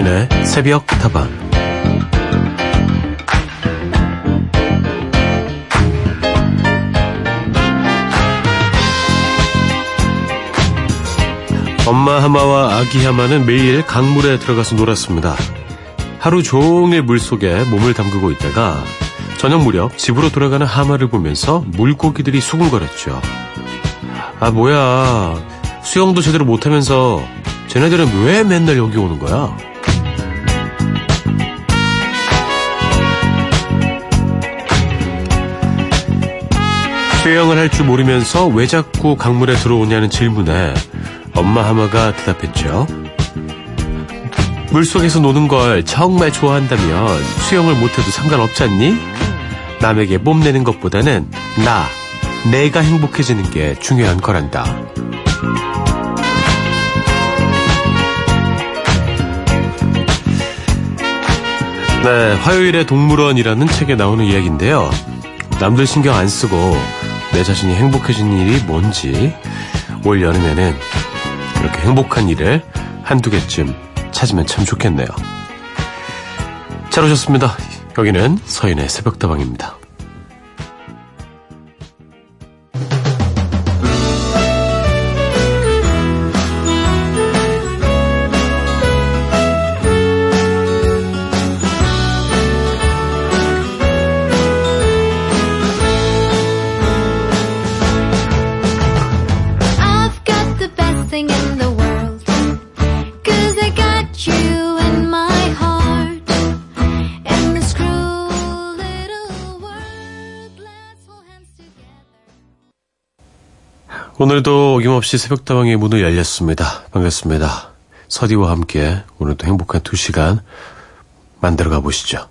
서인의 새벽 타방 엄마 하마와 아기 하마는 매일 강물에 들어가서 놀았습니다. 하루 종일 물 속에 몸을 담그고 있다가 저녁 무렵 집으로 돌아가는 하마를 보면서 물고기들이 수군거렸죠. 아 뭐야 수영도 제대로 못하면서 쟤네들은 왜 맨날 여기 오는 거야? 수영을 할 줄 모르면서 왜 자꾸 강물에 들어오냐는 질문에 엄마 하마가 대답했죠. 물속에서 노는 걸 정말 좋아한다면 수영을 못해도 상관없잖니? 남에게 뽐내는 것보다는 나, 내가 행복해지는 게 중요한 거란다. 네, 화요일의 동물원이라는 책에 나오는 이야기인데요. 남들 신경 안 쓰고 내 자신이 행복해지는 일이 뭔지 올 여름에는 그렇게 행복한 일을 한두 개쯤 찾으면 참 좋겠네요. 잘 오셨습니다. 여기는 서인의 새벽다방입니다. 오늘도 어김없이 새벽다방의 문을 열렸습니다. 반갑습니다. 서디와 함께 오늘도 행복한 두 시간 만들어 가 보시죠.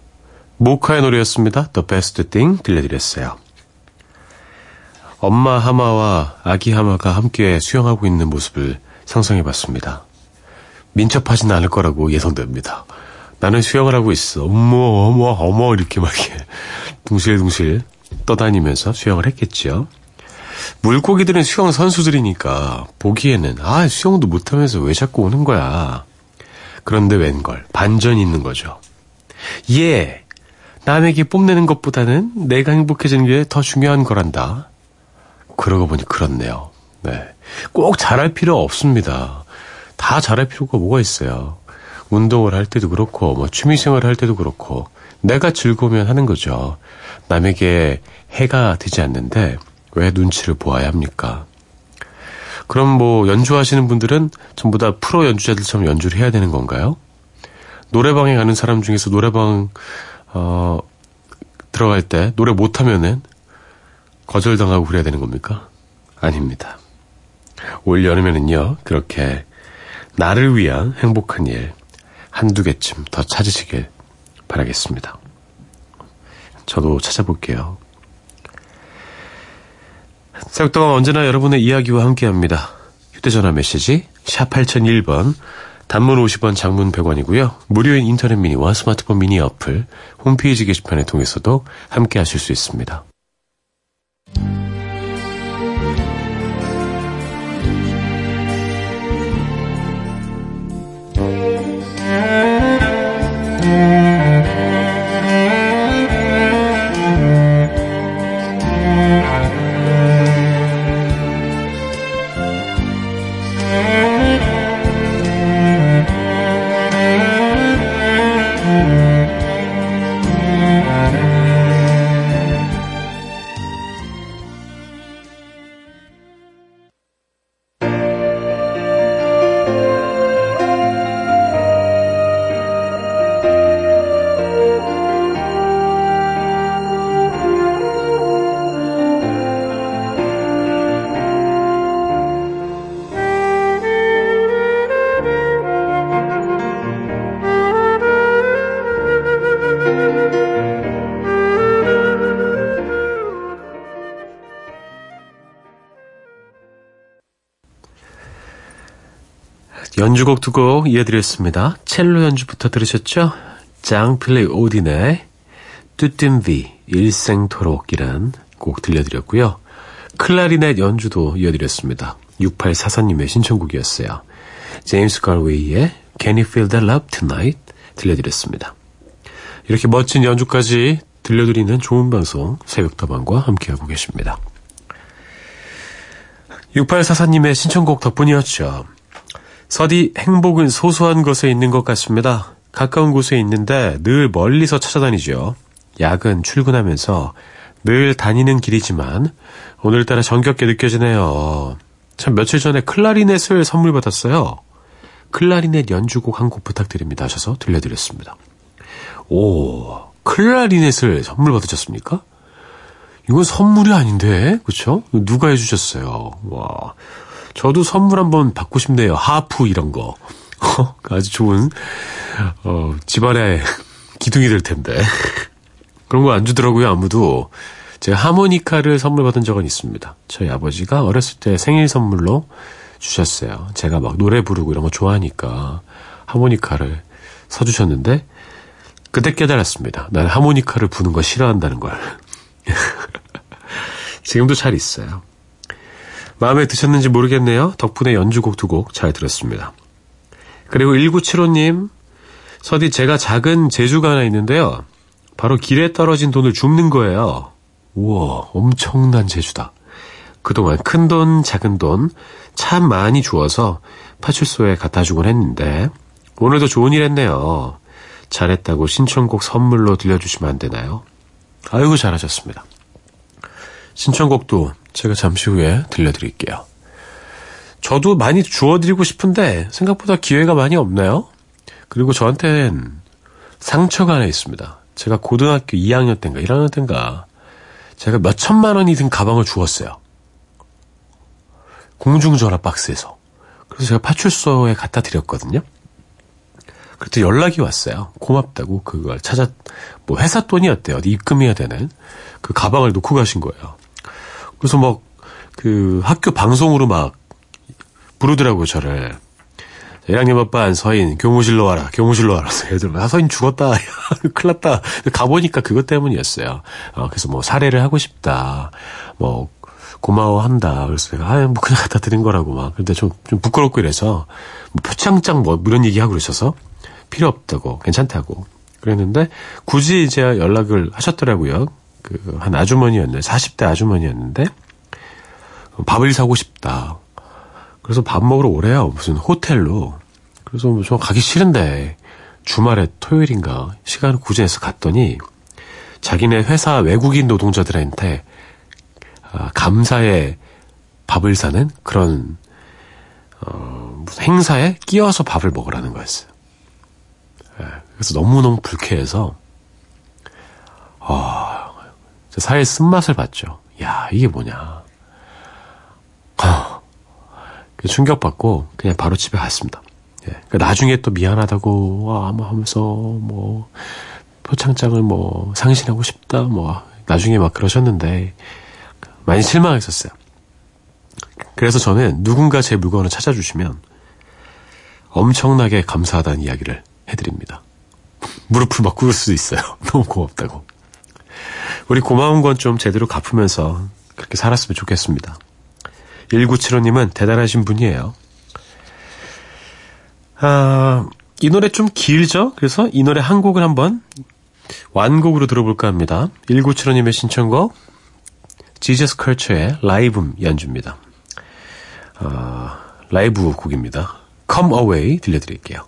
모카의 노래였습니다. The Best Thing 들려드렸어요. 엄마 하마와 아기 하마가 함께 수영하고 있는 모습을 상상해 봤습니다. 민첩하진 않을 거라고 예상됩니다. 나는 수영을 하고 있어. 어머, 어머, 어머, 이렇게 막 이렇게 둥실둥실 떠다니면서 수영을 했겠죠. 물고기들은 수영 선수들이니까 보기에는 아 수영도 못하면서 왜 자꾸 오는 거야. 그런데 웬걸 반전이 있는 거죠. 예, 남에게 뽐내는 것보다는 내가 행복해지는 게 더 중요한 거란다. 그러고 보니 그렇네요. 네, 꼭 잘할 필요 없습니다. 다 잘할 필요가 뭐가 있어요. 운동을 할 때도 그렇고 뭐 취미생활을 할 때도 그렇고 내가 즐거우면 하는 거죠. 남에게 해가 되지 않는데 왜 눈치를 보아야 합니까? 그럼 뭐 연주하시는 분들은 전부 다 프로 연주자들처럼 연주를 해야 되는 건가요? 노래방에 가는 사람 중에서 노래방 어 들어갈 때 노래 못하면은 거절당하고 그래야 되는 겁니까? 아닙니다. 올 여름에는요 그렇게 나를 위한 행복한 일 한두 개쯤 더 찾으시길 바라겠습니다. 저도 찾아볼게요. 새벽동안 언제나 여러분의 이야기와 함께합니다. 휴대전화 메시지 샵 8001번 단문 50원 장문 100원이고요. 무료인 인터넷 미니와 스마트폰 미니 어플 홈페이지 게시판을 통해서도 함께하실 수 있습니다. 연주곡 두 곡 이어드렸습니다. 첼로 연주부터 들으셨죠? 장필레 오딘의 뚜뜸비 일생토록이란 곡 들려드렸고요. 클라리넷 연주도 이어드렸습니다. 6844님의 신청곡이었어요. 제임스 갈웨이의 Can You Feel That Love Tonight 들려드렸습니다. 이렇게 멋진 연주까지 들려드리는 좋은 방송 새벽다방과 함께하고 계십니다. 6844님의 신청곡 덕분이었죠. 서디 행복은 소소한 것에 있는 것 같습니다. 가까운 곳에 있는데 늘 멀리서 찾아다니죠. 야근 출근하면서 늘 다니는 길이지만 오늘따라 정겹게 느껴지네요. 참 며칠 전에 클라리넷을 선물 받았어요. 클라리넷 연주곡 한 곡 부탁드립니다 하셔서 들려드렸습니다. 오, 클라리넷을 선물 받으셨습니까? 이건 선물이 아닌데, 그쵸? 누가 해주셨어요? 와, 저도 선물 한번 받고 싶네요. 하프 이런 거. 아주 좋은 어, 집안의 기둥이 될 텐데. 그런 거 안 주더라고요, 아무도. 제가 하모니카를 선물 받은 적은 있습니다. 저희 아버지가 어렸을 때 생일 선물로 주셨어요. 제가 막 노래 부르고 이런 거 좋아하니까 하모니카를 서주셨는데, 그때 깨달았습니다. 나는 하모니카를 부는 거 싫어한다는 걸. 지금도 잘 있어요. 마음에 드셨는지 모르겠네요. 덕분에 연주곡 두 곡 잘 들었습니다. 그리고 1975님, 서디 제가 작은 재주가 하나 있는데요. 바로 길에 떨어진 돈을 줍는 거예요. 우와, 엄청난 재주다. 그동안 큰 돈, 작은 돈 참 많이 주어서 파출소에 갖다 주곤 했는데 오늘도 좋은 일 했네요. 잘했다고 신청곡 선물로 들려주시면 안 되나요? 아이고 잘하셨습니다. 신청곡도 제가 잠시 후에 들려드릴게요. 저도 많이 주워드리고 싶은데 생각보다 기회가 많이 없나요? 그리고 저한테는 상처가 하나 있습니다. 제가 고등학교 2학년 때인가 1학년 때인가 제가 몇 천만 원이 든 가방을 주웠어요. 공중전화 박스에서. 그래서 제가 파출소에 갖다 드렸거든요. 그때 연락이 왔어요. 고맙다고 그걸 찾아 뭐 회사 돈이었대요. 어디 입금해야 되는 그 가방을 놓고 가신 거예요. 그래서 막 그 학교 방송으로 막 부르더라고요, 저를. 1학년 오빠 서인 교무실로 와라 교무실로 와라. 애들 아 서인 죽었다. 큰일 났다. 가보니까 그것 때문이었어요. 어, 그래서 뭐 사례를 하고 싶다. 뭐 고마워한다. 그래서 내가 아뭐 그냥 갖다 드린 거라고. 막. 근데 좀, 좀 부끄럽고 이래서 뭐 표창장 뭐 이런 얘기하고 그러셔서 필요 없다고 괜찮다고 그랬는데 굳이 이제 연락을 하셨더라고요 그 한 아주머니였는데 40대 아주머니였는데 밥을 사고 싶다 그래서 밥 먹으러 오래요. 무슨 호텔로. 그래서 뭐 저 가기 싫은데 주말에 토요일인가 시간을 내서 갔더니 자기네 회사 외국인 노동자들한테 아, 감사의 밥을 사는 그런 어, 행사에 끼어서 밥을 먹으라는 거였어요. 예, 그래서 너무너무 불쾌해서 어, 사회 쓴맛을 봤죠. 야 이게 뭐냐. 충격받고 그냥 바로 집에 갔습니다. 예. 그러니까 나중에 또 미안하다고 와, 뭐 하면서 뭐 표창장을 뭐 상신하고 싶다 뭐 나중에 막 그러셨는데 많이 실망했었어요. 그래서 저는 누군가 제 물건을 찾아주시면 엄청나게 감사하다는 이야기를 해드립니다. 무릎을 막 꿇을 수도 있어요. 너무 고맙다고. 우리 고마운 건 좀 제대로 갚으면서 그렇게 살았으면 좋겠습니다. 1975님은 대단하신 분이에요. 아, 이 노래 좀 길죠? 그래서 이 노래 한 곡을 한번 완곡으로 들어볼까 합니다. 1975님의 신청곡, 지저스 컬처의 라이브 연주입니다. 아, 라이브 곡입니다. Come Away 들려드릴게요.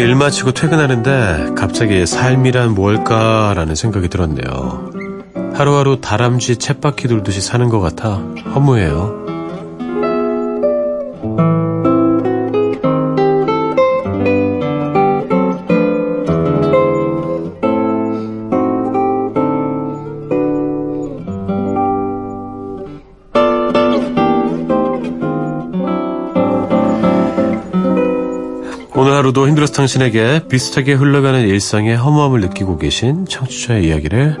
일 마치고 퇴근하는데 갑자기 삶이란 뭘까라는 생각이 들었네요. 하루하루 다람쥐 쳇바퀴 돌듯이 사는 것 같아 허무해요. 당신에게 비슷하게 흘러가는 일상의 허무함을 느끼고 계신 청취자의 이야기를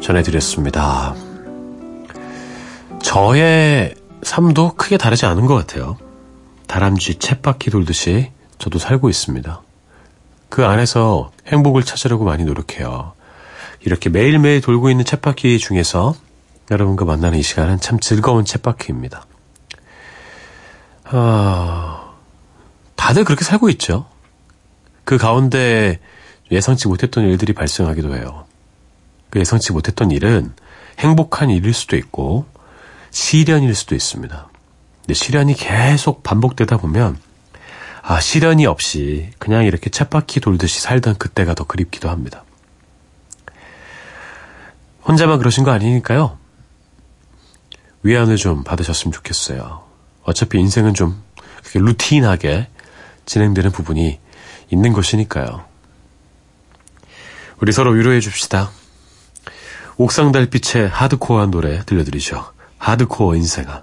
전해드렸습니다. 저의 삶도 크게 다르지 않은 것 같아요. 다람쥐 쳇바퀴 돌듯이 저도 살고 있습니다. 그 안에서 행복을 찾으려고 많이 노력해요. 이렇게 매일매일 돌고 있는 쳇바퀴 중에서 여러분과 만나는 이 시간은 참 즐거운 쳇바퀴입니다. 아, 다들 그렇게 살고 있죠. 그 가운데 예상치 못했던 일들이 발생하기도 해요. 그 예상치 못했던 일은 행복한 일일 수도 있고 시련일 수도 있습니다. 근데 시련이 계속 반복되다 보면 아 시련이 없이 그냥 이렇게 쳇바퀴 돌듯이 살던 그때가 더 그립기도 합니다. 혼자만 그러신 거 아니니까요. 위안을 좀 받으셨으면 좋겠어요. 어차피 인생은 좀 루틴하게 진행되는 부분이 있는 것이니까요. 우리 서로 위로해 줍시다. 옥상 달빛의 하드코어한 노래 들려드리죠. 하드코어 인생아.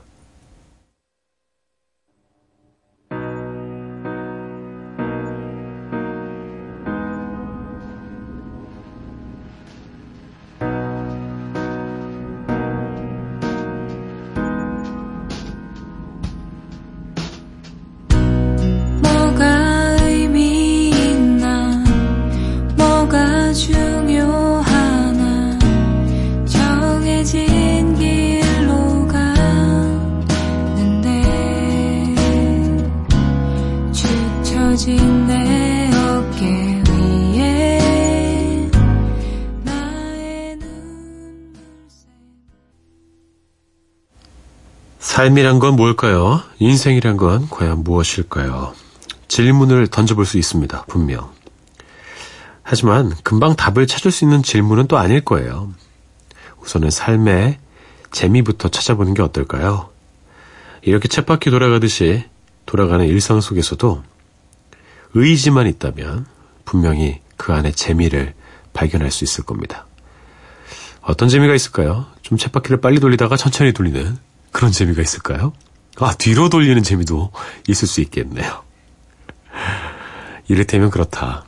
삶이란 건 뭘까요? 인생이란 건 과연 무엇일까요? 질문을 던져볼 수 있습니다. 분명. 하지만 금방 답을 찾을 수 있는 질문은 또 아닐 거예요. 우선은 삶의 재미부터 찾아보는 게 어떨까요? 이렇게 쳇바퀴 돌아가듯이 돌아가는 일상 속에서도 의지만 있다면 분명히 그 안에 재미를 발견할 수 있을 겁니다. 어떤 재미가 있을까요? 좀 쳇바퀴를 빨리 돌리다가 천천히 돌리는 그런 재미가 있을까요? 아, 뒤로 돌리는 재미도 있을 수 있겠네요. 이를테면 그렇다.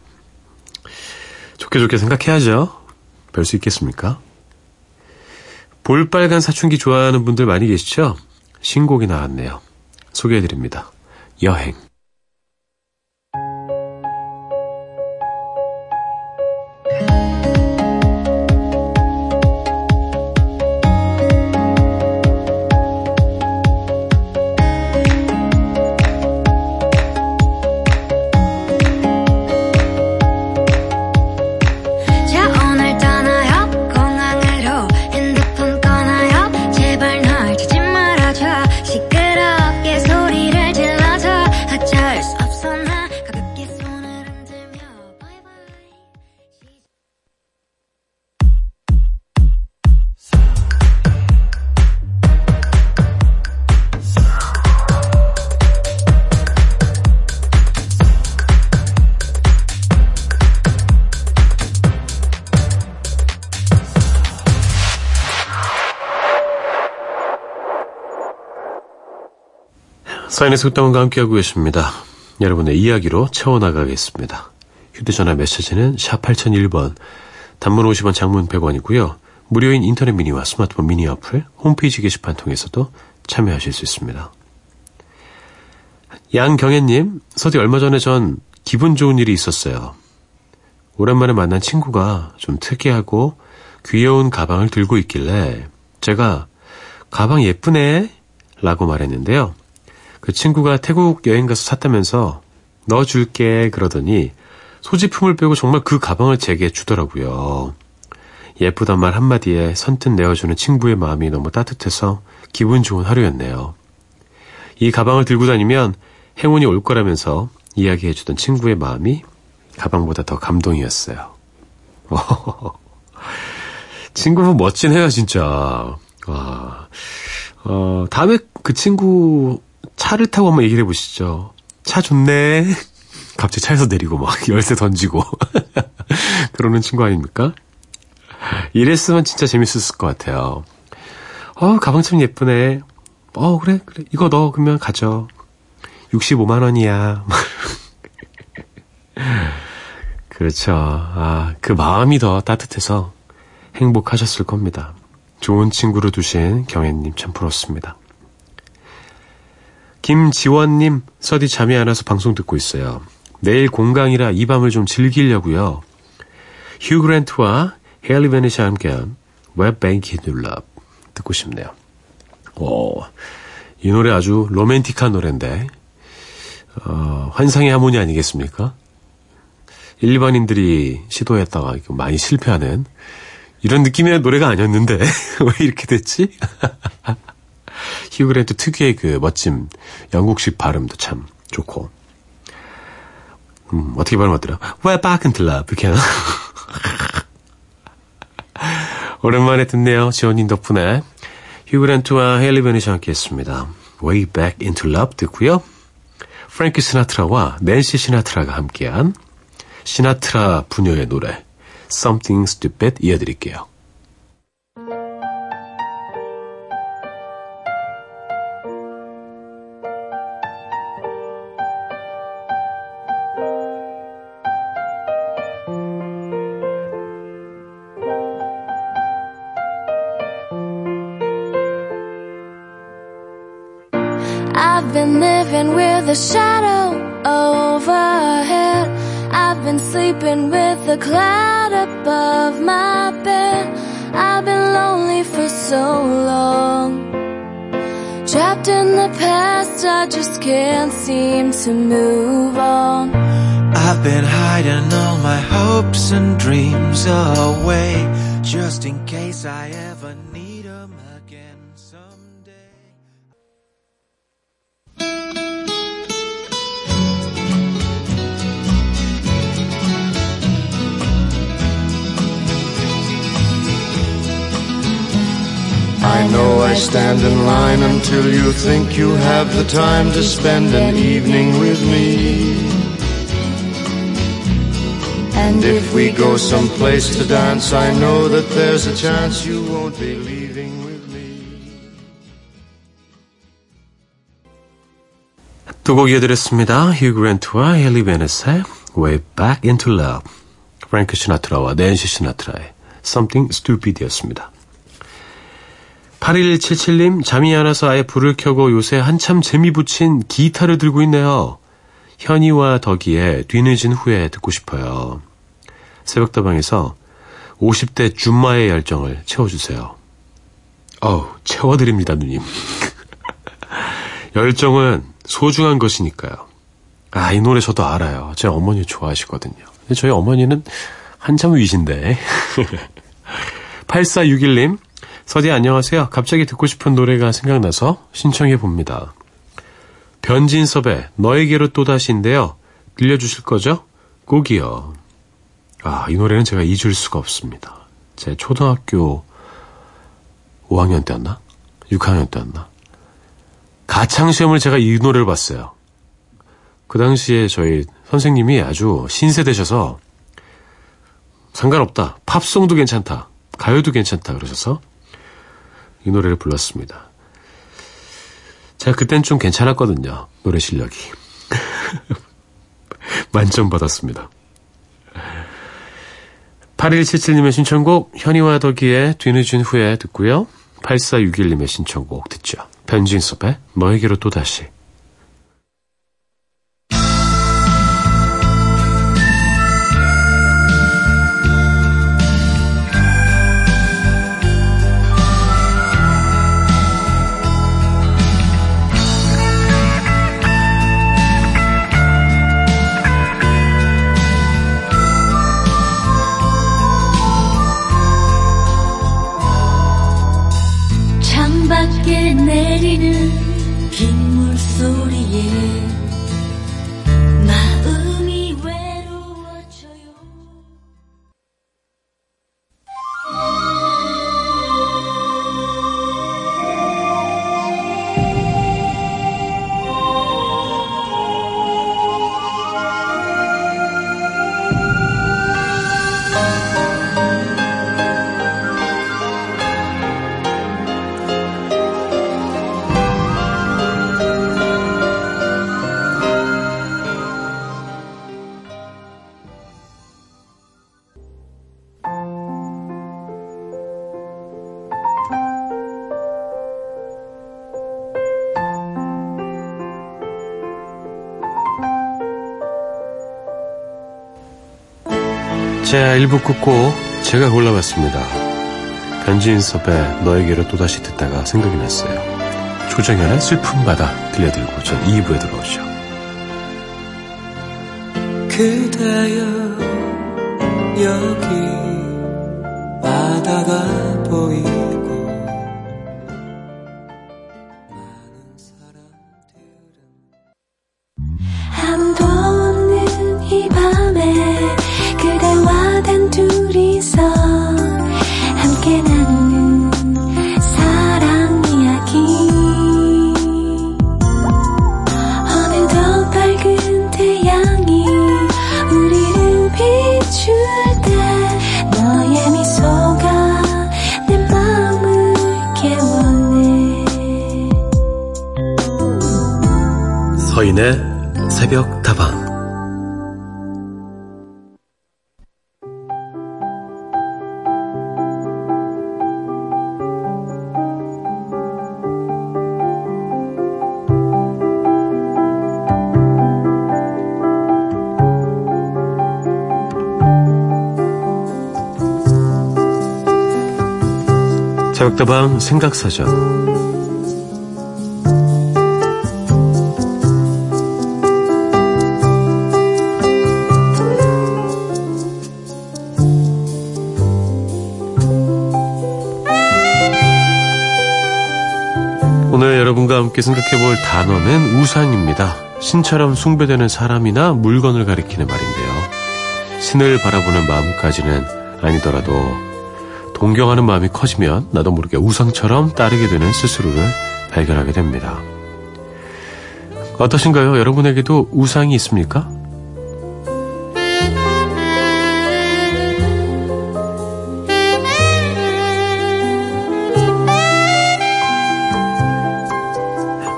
좋게 좋게 생각해야죠. 별 수 있겠습니까? 볼빨간 사춘기 좋아하는 분들 많이 계시죠? 신곡이 나왔네요. 소개해드립니다. 여행. 사인의 속담과 함께하고 계십니다. 여러분의 이야기로 채워나가겠습니다. 휴대전화 메시지는 샵 8001번, 단문 50원, 장문 100원이고요. 무료인 인터넷 미니와 스마트폰 미니 어플, 홈페이지 게시판 통해서도 참여하실 수 있습니다. 양경애님, 서디 얼마 전에 전 기분 좋은 일이 있었어요. 오랜만에 만난 친구가 좀 특이하고 귀여운 가방을 들고 있길래 제가 가방 예쁘네 라고 말했는데요. 그 친구가 태국 여행 가서 샀다면서 넣어줄게 그러더니 소지품을 빼고 정말 그 가방을 제게 주더라고요. 예쁘단 말 한마디에 선뜻 내어주는 친구의 마음이 너무 따뜻해서 기분 좋은 하루였네요. 이 가방을 들고 다니면 행운이 올 거라면서 이야기해주던 친구의 마음이 가방보다 더 감동이었어요. 친구분 멋지네요, 진짜. 와. 어, 다음에 그 친구 차를 타고 한번 얘기를 해보시죠. 차 좋네. 갑자기 차에서 내리고 막 열쇠 던지고. 그러는 친구 아닙니까? 이랬으면 진짜 재밌었을 것 같아요. 어, 가방 참 예쁘네. 어, 그래, 그래. 이거 너 그러면 가져. 65만 원이야. 그렇죠. 아, 그 마음이 더 따뜻해서 행복하셨을 겁니다. 좋은 친구로 두신 경혜님 참 부럽습니다. 김지원님, 서디 잠이 안 와서 방송 듣고 있어요. 내일 공강이라 이 밤을 좀 즐기려고요. 휴 그랜트와 헤일리 베니샤 함께한 in Love 듣고 싶네요. 오, 이 노래 아주 로맨틱한 노래인데 어, 환상의 하모니 아니겠습니까? 일반인들이 시도했다가 많이 실패하는 이런 느낌의 노래가 아니었는데 왜 이렇게 됐지? 휴그랜트 특유의 그 멋짐 영국식 발음도 참 좋고 음, 어떻게 발음하더라? We're back into love 이렇게 하나? 오랜만에 듣네요. 지원님 덕분에 휴그랜트와 헤일리 베니샤 함께 했습니다. Way back into love 듣고요. 프랭키 시나트라와 낸시 시나트라가 함께한 시나트라 부녀의 노래 Something Stupid 이어드릴게요. A shadow overhead. I've been sleeping with a cloud above my bed. I've been lonely for so long. Trapped in the past, I just can't seem to move on. I've been hiding all my hopes and dreams away just in case I ever I know I stand in line until you think you have the time to spend an evening with me. And if we go someplace to dance, I know that there's a chance you won't be leaving with me. 두 곡 이어드렸습니다. 휴 그랜트와 헬리 베네스의 Way Back into Love 프랭크 시나트라와 낸시 시나트라의 Something Stupid이었습니다. 8177님 잠이 안 와서 아예 불을 켜고 요새 한참 재미 붙인 기타를 들고 있네요. 현이와 덕이의 뒤늦은 후에 듣고 싶어요. 새벽다방에서 50대 줌마의 열정을 채워주세요. 어우, 채워드립니다, 누님. 열정은 소중한 것이니까요. 아, 이 노래 저도 알아요. 제 어머니 좋아하시거든요. 근데 저희 어머니는 한참 위신데. 8461님, 서디 안녕하세요. 갑자기 듣고 싶은 노래가 생각나서 신청해 봅니다. 변진섭의 너에게로 또다시인데요. 들려주실 거죠? 꼭이요. 아, 이 노래는 제가 잊을 수가 없습니다. 제 초등학교 5학년 때였나? 6학년 때였나? 가창시험을 제가 이 노래를 봤어요. 그 당시에 저희 선생님이 아주 신세대셔서 상관없다. 팝송도 괜찮다. 가요도 괜찮다. 그러셔서 이 노래를 불렀습니다. 제가 그땐 좀 괜찮았거든요. 노래 실력이. 만점 받았습니다. 8177님의 신청곡 현이와 덕이의 뒤늦은 후에 듣고요. 8461님의 신청곡 듣죠. 변진섭의 너에게로 또다시 자, 1부 끝고 제가 골라봤습니다. 변진섭의 너에게로 또다시 듣다가 생각이 났어요. 조정현의 슬픈 바다 들려드리고 전 2부에 들어오죠. 그대여 여기 바다가 보이 새벽다방 생각사전 오늘 여러분과 함께 생각해 볼 단어는 우상입니다. 신처럼 숭배되는 사람이나 물건을 가리키는 말인데요. 신을 바라보는 마음까지는 아니더라도 동경하는 마음이 커지면 나도 모르게 우상처럼 따르게 되는 스스로를 발견하게 됩니다. 어떠신가요? 여러분에게도 우상이 있습니까?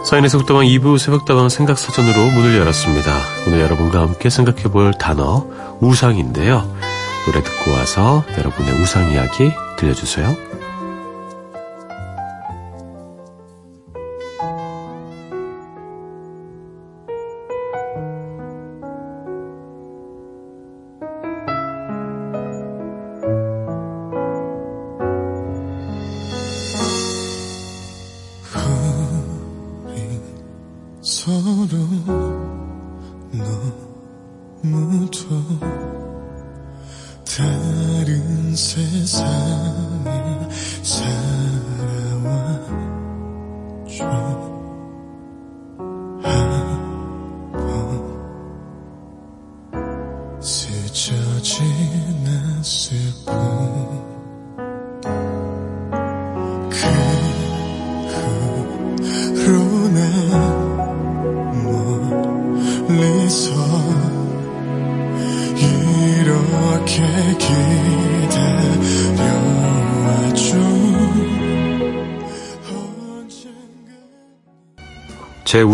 사인의 속다방 2부 새벽다방 생각사전으로 문을 열었습니다. 오늘 여러분과 함께 생각해볼 단어 우상인데요. 노래 듣고 와서 여러분의 우상 이야기 들려주세요.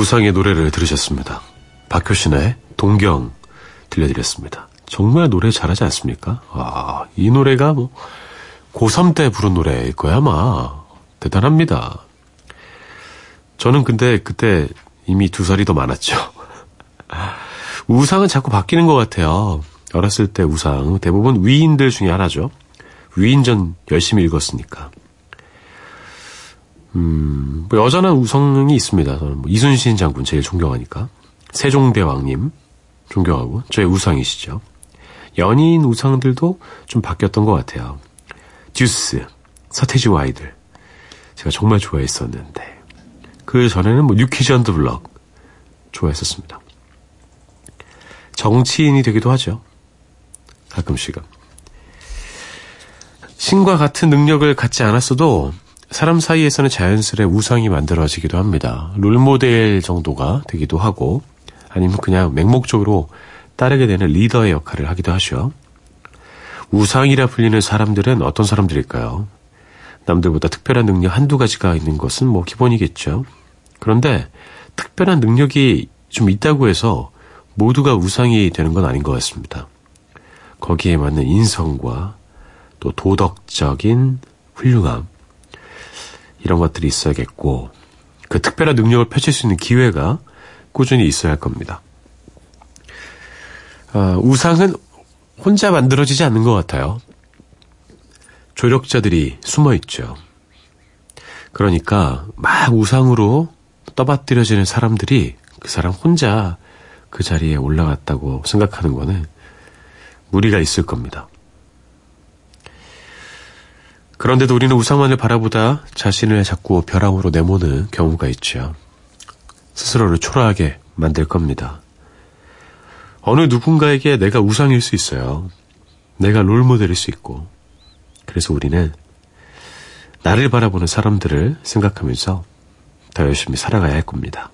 우상의 노래를 들으셨습니다. 박효신의 동경 들려드렸습니다. 정말 노래 잘하지 않습니까? 아, 이 노래가 뭐 고3 때 부른 노래일 거야 아마. 대단합니다. 저는 근데 그때 이미 두 살이 더 많았죠. 우상은 자꾸 바뀌는 것 같아요. 어렸을 때 우상 대부분 위인들 중에 하나죠. 위인전 열심히 읽었으니까. 음, 뭐 여자는 우상이 있습니다. 저는 뭐 이순신 장군 제일 존경하니까. 세종대왕님 존경하고 저의 우상이시죠. 연예인 우상들도 좀 바뀌었던 것 같아요. 듀스, 서태지와 아이들 제가 정말 좋아했었는데 그 전에는 뭐 New Kids on the Block 좋아했었습니다. 정치인이 되기도 하죠. 가끔씩은. 신과 같은 능력을 갖지 않았어도 사람 사이에서는 자연스레 우상이 만들어지기도 합니다. 롤모델 정도가 되기도 하고 아니면 그냥 맹목적으로 따르게 되는 리더의 역할을 하기도 하죠. 우상이라 불리는 사람들은 어떤 사람들일까요? 남들보다 특별한 능력 한두 가지가 있는 것은 뭐 기본이겠죠. 그런데 특별한 능력이 좀 있다고 해서 모두가 우상이 되는 건 아닌 것 같습니다. 거기에 맞는 인성과 또 도덕적인 훌륭함, 이런 것들이 있어야겠고, 그 특별한 능력을 펼칠 수 있는 기회가 꾸준히 있어야 할 겁니다. 아, 우상은 혼자 만들어지지 않는 것 같아요. 조력자들이 숨어 있죠. 그러니까 막 우상으로 떠받들여지는 사람들이 그 사람 혼자 그 자리에 올라갔다고 생각하는 거는 무리가 있을 겁니다. 그런데도 우리는 우상만을 바라보다 자신을 자꾸 벼랑으로 내모는 경우가 있죠. 스스로를 초라하게 만들 겁니다. 어느 누군가에게 내가 우상일 수 있어요. 내가 롤모델일 수 있고. 그래서 우리는 나를 바라보는 사람들을 생각하면서 더 열심히 살아가야 할 겁니다.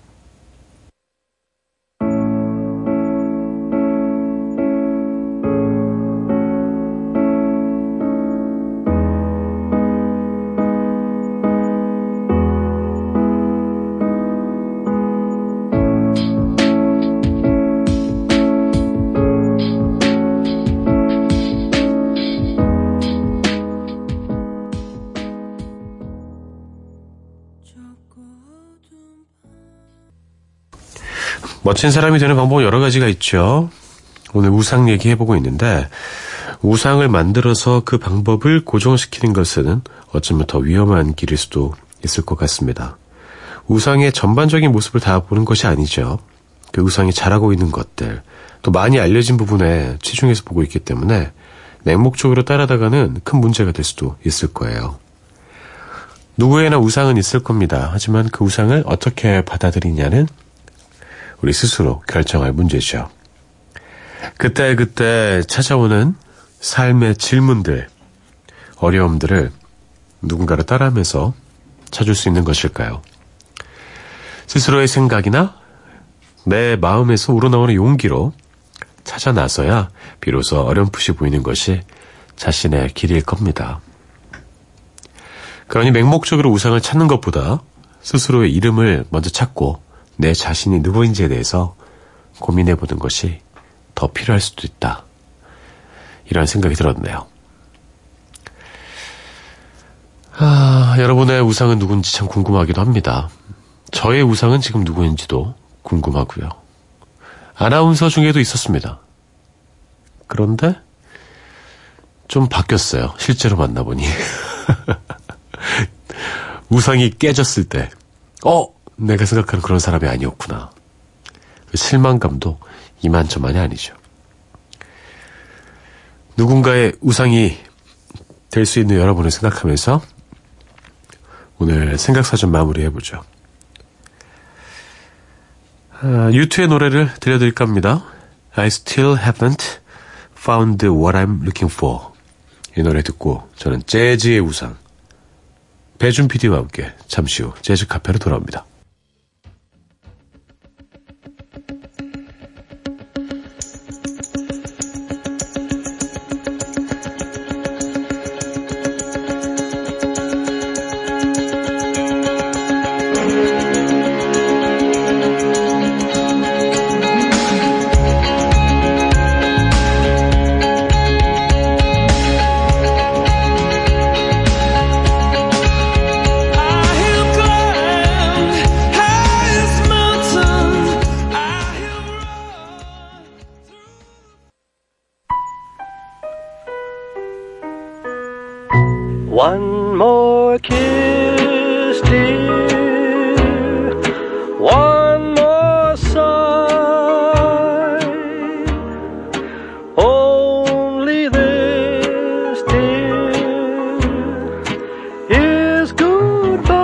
멋진 사람이 되는 방법은 여러 가지가 있죠. 오늘 우상 얘기해보고 있는데, 우상을 만들어서 그 방법을 고정시키는 것은 어쩌면 더 위험한 길일 수도 있을 것 같습니다. 우상의 전반적인 모습을 다 보는 것이 아니죠. 그 우상이 잘하고 있는 것들, 또 많이 알려진 부분에 치중해서 보고 있기 때문에 맹목적으로 따라다가는 큰 문제가 될 수도 있을 거예요. 누구에나 우상은 있을 겁니다. 하지만 그 우상을 어떻게 받아들이냐는 우리 스스로 결정할 문제죠. 그때 그때 찾아오는 삶의 질문들, 어려움들을 누군가를 따라하면서 찾을 수 있는 것일까요? 스스로의 생각이나 내 마음에서 우러나오는 용기로 찾아 나서야 비로소 어렴풋이 보이는 것이 자신의 길일 겁니다. 그러니 맹목적으로 우상을 찾는 것보다 스스로의 이름을 먼저 찾고 내 자신이 누구인지에 대해서 고민해 보는 것이 더 필요할 수도 있다. 이런 생각이 들었네요. 아, 여러분의 우상은 누군지 참 궁금하기도 합니다. 저의 우상은 지금 누구인지도 궁금하고요. 아나운서 중에도 있었습니다. 그런데 좀 바뀌었어요. 실제로 만나보니. 우상이 깨졌을 때, 어, 내가 생각하는 그런 사람이 아니었구나. 그 실망감도 이만저만이 아니죠. 누군가의 우상이 될 수 있는 여러분을 생각하면서 오늘 생각사전 마무리해보죠. 아, 유투의 노래를 들려드릴까 합니다. I still haven't found what I'm looking for. 이 노래 듣고 저는 재즈의 우상 배준 PD와 함께 잠시 후 재즈 카페로 돌아옵니다. One more kiss, dear. One more sigh. Only this, dear, is goodbye.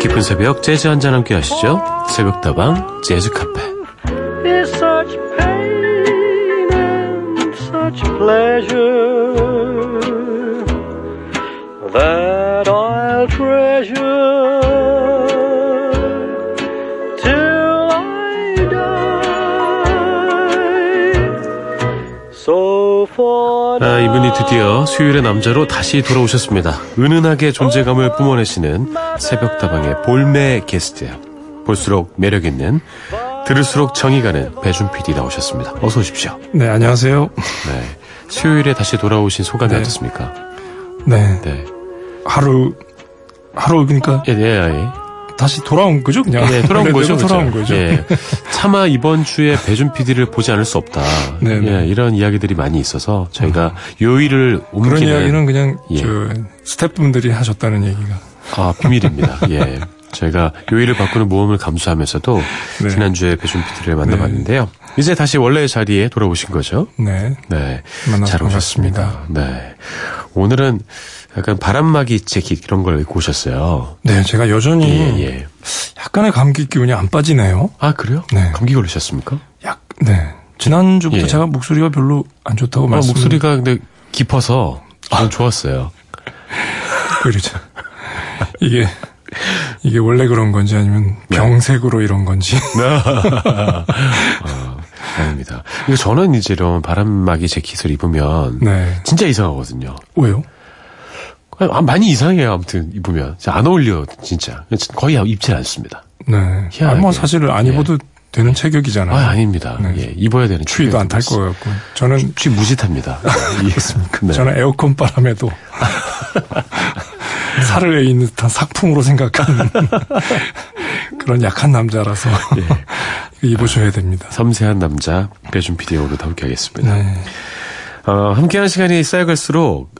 깊은 새벽 재즈 한잔 함께 하시죠. 새벽다방 재즈 카페. 수요일의 남자로 다시 돌아오셨습니다. 은은하게 존재감을 뿜어내시는 새벽다방의 볼매 게스트예요. 볼수록 매력있는, 들을수록 정이 가는 배준 PD 나오셨습니다. 어서 오십시오. 네, 안녕하세요. 네. 수요일에 다시 돌아오신 소감이 네. 어떻습니까? 네. 네. 하루, 하루, 그러니까 예, 예, 예. 다시 돌아온 거죠, 그냥. 예, 돌아온 거죠. 돌아온? 거죠. 예. 차마 이번 주에 배준 PD를 보지 않을 수 없다. 네네. 예, 이런 이야기들이 많이 있어서 저희가 요일을 그런 옮기는 이야기는 그냥 예. 저 스태프분들이 하셨다는 얘기가. 아, 비밀입니다. 예. 저희가 요일을 바꾸는 모험을 감수하면서도 네. 지난주에 배준 PD를 만나봤는데요. 이제 다시 원래의 자리에 돌아오신 거죠? 네. 네. 잘 오셨습니다. 네. 오늘은 약간 바람막이 재킷 이런 걸 입고 오셨어요. 네, 제가 여전히 예, 예. 약간의 감기 기운이 안 빠지네요. 아, 그래요? 네. 감기 걸리셨습니까? 약, 네. 지난주부터 예. 제가 목소리가 별로 안 좋다고 아, 말씀 목소리가 근데 깊어서 저는 좋았어요. 그렇죠. 이게 이게 원래 그런 건지 아니면 네. 병색으로 이런 건지. 어, 아닙니다. 저는 이제 이런 바람막이 재킷을 입으면 네. 진짜 이상하거든요. 왜요? 아, 많이 이상해요. 아무튼 입으면 안 어울려 진짜. 거의 입질 않습니다. 네. 희한하게. 뭐 사실 안 예. 입어도 되는 체격이잖아요. 아 아닙니다. 네. 예, 입어야 되는 추위도 안 탈 것 같고. 저는 추위 무짓합니다. 이해했습니까? 네. 저는 에어컨 바람에도 살을 에인 듯한 삭풍으로 생각하는 그런 약한 남자라서 예. 입으셔야 됩니다. 섬세한 남자 배준 PD와 오늘 함께하겠습니다. 네. 어, 함께하는 시간이 쌓여갈수록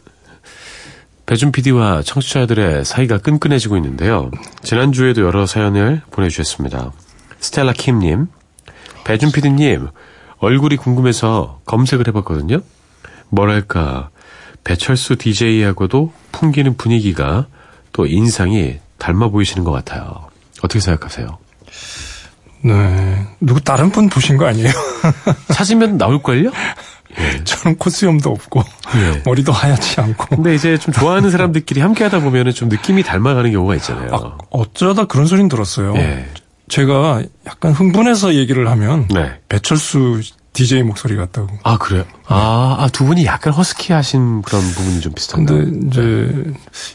배준 PD와 청취자들의 사이가 끈끈해지고 있는데요. 지난주에도 여러 사연을 보내주셨습니다. 스텔라 킴님, 배준 PD님, 얼굴이 궁금해서 검색을 해봤거든요. 뭐랄까, 배철수 DJ하고도 풍기는 분위기가 또 인상이 닮아 보이시는 것 같아요. 어떻게 생각하세요? 네. 누구 다른 분 보신 거 아니에요? 찾으면 나올걸요? 저는 코수염도 없고 예. 머리도 하얗지 않고 근데 이제 좀 좋아하는 사람들끼리 함께 하다 보면은 좀 느낌이 닮아가는 경우가 있잖아요. 어쩌다 그런 소린 들었어요. 예. 제가 약간 흥분해서 얘기를 하면 네. 배철수 DJ 목소리 같다고. 아, 그래요? 아, 아, 두 분이 약간 허스키 하신 그런 부분이 좀 비슷한가요? 근데 이제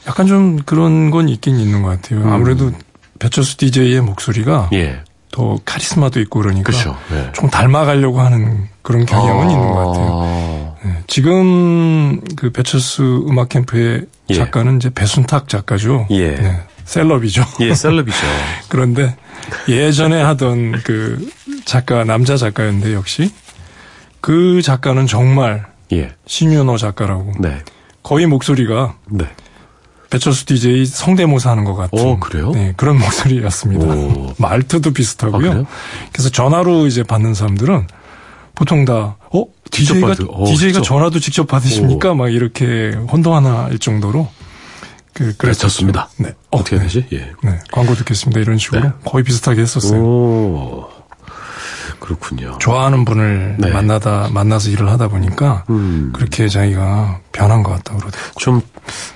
약간 좀 그런 건 있긴 있는 것 같아요. 아무래도 배철수 DJ의 목소리가 예. 더 카리스마도 있고 그러니까 그렇죠. 예. 좀 닮아가려고 하는 그런 경향은 있는 것 같아요. 같아요. 네. 지금 그 배철수 음악 캠프의 예. 작가는 이제 배순탁 작가죠. 예. 네. 셀럽이죠. 예, 셀럽이죠. 그런데 예전에 하던 그 작가 남자 작가였는데 역시 그 작가는 정말 예. 신윤호 작가라고 네. 거의 목소리가 네. 배철수 DJ 성대모사 하는 것 같은 오, 그래요? 네, 그런 목소리였습니다. 오. 말투도 아, 비슷하고요. 그래요? 그래서 전화로 이제 받는 사람들은 보통 다 어? DJ가 받으- 어, DJ가 직접. 전화도 직접 받으십니까? 막 이렇게 혼동하나일 정도로 그 그랬었죠. 좋습니다. 네. 어떻게 네. 되지? 예. 네. 광고 듣겠습니다. 이런 식으로 네. 거의 비슷하게 했었어요. 오. 그렇군요. 좋아하는 분을 네. 만나다 만나서 일을 하다 보니까 음. 그렇게 자기가 변한 것 같다고 그러더라고요. 좀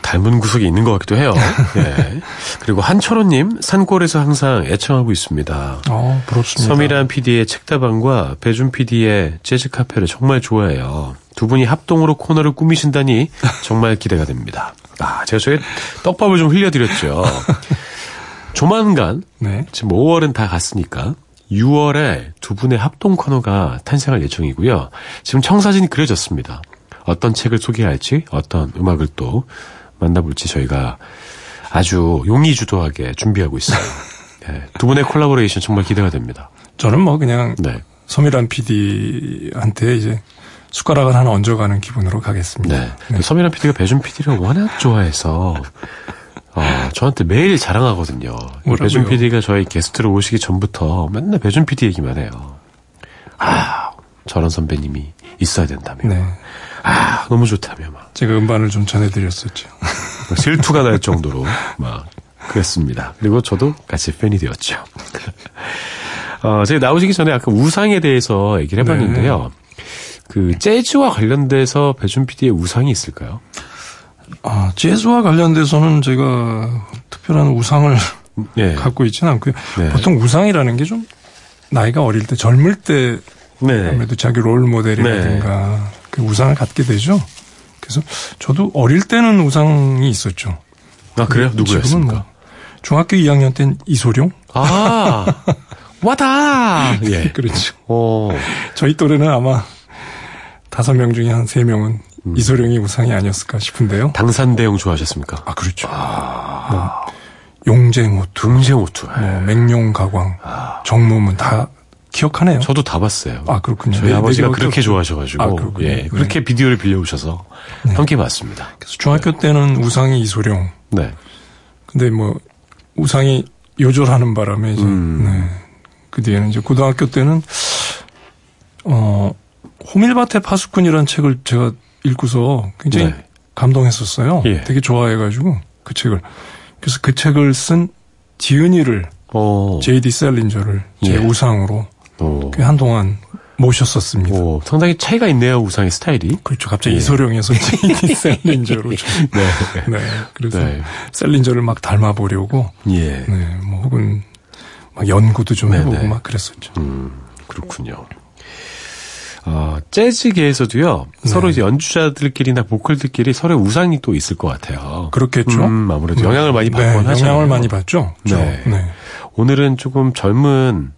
닮은 구석이 있는 것 같기도 해요. 예. 그리고 한철호님, 산골에서 항상 애청하고 있습니다. 어, 부럽습니다. 서미란 PD의 책다방과 배준 PD의 재즈 카페를 정말 좋아해요. 두 분이 합동으로 코너를 꾸미신다니 정말 기대가 됩니다. 아, 제가 저희 떡밥을 좀 흘려드렸죠. 조만간, 네. 지금 5월은 다 갔으니까, 6월에 두 분의 합동 코너가 탄생할 예정이고요. 지금 청사진이 그려졌습니다. 어떤 책을 소개할지, 어떤 음악을 또 만나볼지 저희가 아주 용의주도하게 준비하고 있어요. 네, 두 분의 콜라보레이션 정말 기대가 됩니다. 저는 뭐 그냥 네. 서미란 PD한테 이제 숟가락을 하나 얹어가는 기분으로 가겠습니다. 네. 서민환 PD가 배준 PD를 워낙 좋아해서 어, 저한테 매일 자랑하거든요. 뭐라고요? 배준 PD가 저희 게스트로 오시기 전부터 맨날 배준 PD 얘기만 해요. 아, 저런 선배님이 있어야 된다며. 네. 아, 너무 좋다며 막. 제가 음반을 좀 전해드렸었죠. 질투가 날 정도로 막 그랬습니다. 그리고 저도 같이 팬이 되었죠. 어, 제가 나오시기 전에 아까 우상에 대해서 얘기를 해봤는데요. 그 재즈와 관련돼서 배준 PD의 우상이 있을까요? 아, 재즈와 관련돼서는 제가 특별한 우상을 네. 갖고 있지는 않고요. 네. 보통 우상이라는 게 좀 나이가 어릴 때, 젊을 때 네. 아무래도 자기 롤 모델이라든가 그 우상을 갖게 되죠. 그래서 저도 어릴 때는 우상이 있었죠. 아, 그래요? 지금은 누구였습니까? 뭐 중학교 2학년 땐 이소룡? 아, 와다! 예. 그렇죠. 어, 저희 또래는 아마 다섯 명 중에 한 세 명은 음. 이소룡이 우상이 아니었을까 싶은데요. 당산대용 좋아하셨습니까? 아, 그렇죠. 뭐 용쟁호투, 등쟁호투. 뭐 맹룡가광, 정무문 다 기억하네요. 저도 다 봤어요. 아, 그렇군요. 저희 네, 아버지가 네 그렇게 좋아하셔가지고 아, 그렇군요. 예, 네. 그렇게 비디오를 빌려오셔서 함께 봤습니다. 그래서 중학교 때는 우상이 이소룡. 네. 근데 뭐 우상이 요절하는 바람에 이제 음. 네. 그 뒤에는 이제 고등학교 때는 어 호밀밭의 파수꾼이라는 책을 제가 읽고서 굉장히 네. 감동했었어요. 예. 되게 좋아해가지고 그 책을 그래서 그 책을 쓴 디은이를 어. J.D. 셀린저를 제 예. 우상으로 어. 꽤 한동안 모셨었습니다. 오, 상당히 차이가 있네요, 우상의 스타일이. 그렇죠. 갑자기 예. 이소룡에서 J.D. 셀린저로 좀. 네. 네. 그래서 네. 셀린저를 막 닮아보려고 예. 네, 뭐 혹은 막 연구도 좀 네, 해보고 네. 막 그랬었죠. 음, 그렇군요. 어, 재즈계에서도요, 네. 서로 이제 연주자들끼리나 보컬들끼리 서로의 우상이 또 있을 것 같아요. 그렇겠죠. 음, 아무래도 영향을 많이 네, 받곤 하잖아요. 영향을 많이 받죠. 그렇죠? 네. 네. 오늘은 조금 젊은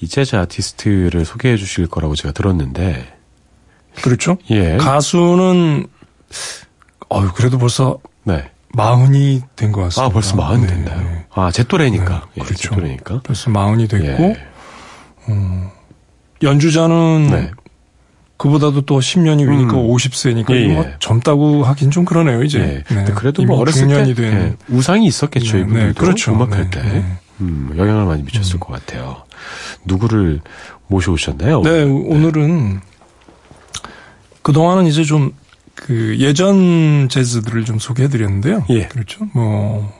이 재즈 아티스트를 소개해 주실 거라고 제가 들었는데, 그렇죠. 예. 가수는 어유 그래도 벌써 네. 마흔이 된 것 같습니다. 아, 벌써 마흔 네, 됐나요? 네. 아, 제 또래니까. 네, 예, 그렇죠. 제 또래니까. 벌써 마흔이 됐고 예. 연주자는 네. 그보다도 또 10년이 위니까 음. 50세니까 예, 뭐 예. 젊다고 하긴 좀 그러네요, 이제. 예. 근데 그래도 뭐 어렸을 때는 예, 우상이 있었겠죠, 네, 이분들도. 네, 그렇죠. 음악할 네, 때. 네. 음, 영향을 많이 미쳤을 것 같아요. 누구를 모셔오셨나요? 네, 오늘은 그 동안은 이제 좀 그 예전 재즈들을 좀 소개해 드렸는데요. 예. 그렇죠. 뭐,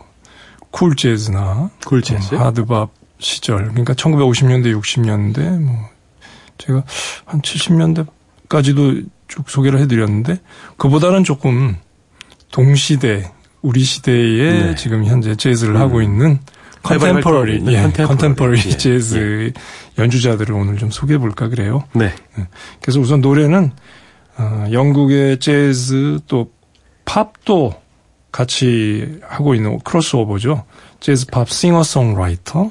쿨 재즈나 쿨 재즈? 음, 하드밥 시절. 그러니까 1950년대, 60년대 뭐 제가 한 70년대까지도 쭉 소개를 해 드렸는데 그보다는 조금 동시대 우리 시대에 네. 지금 현재 재즈를 음. 하고 있는 컨템퍼러리, 활동하고 있는 예, 예. 재즈 연주자들을 오늘 좀 소개해 볼까 그래요. 네. 그래서 우선 노래는 어, 영국의 재즈 또 팝도 같이 하고 있는 크로스오버죠. 재즈 팝 싱어송라이터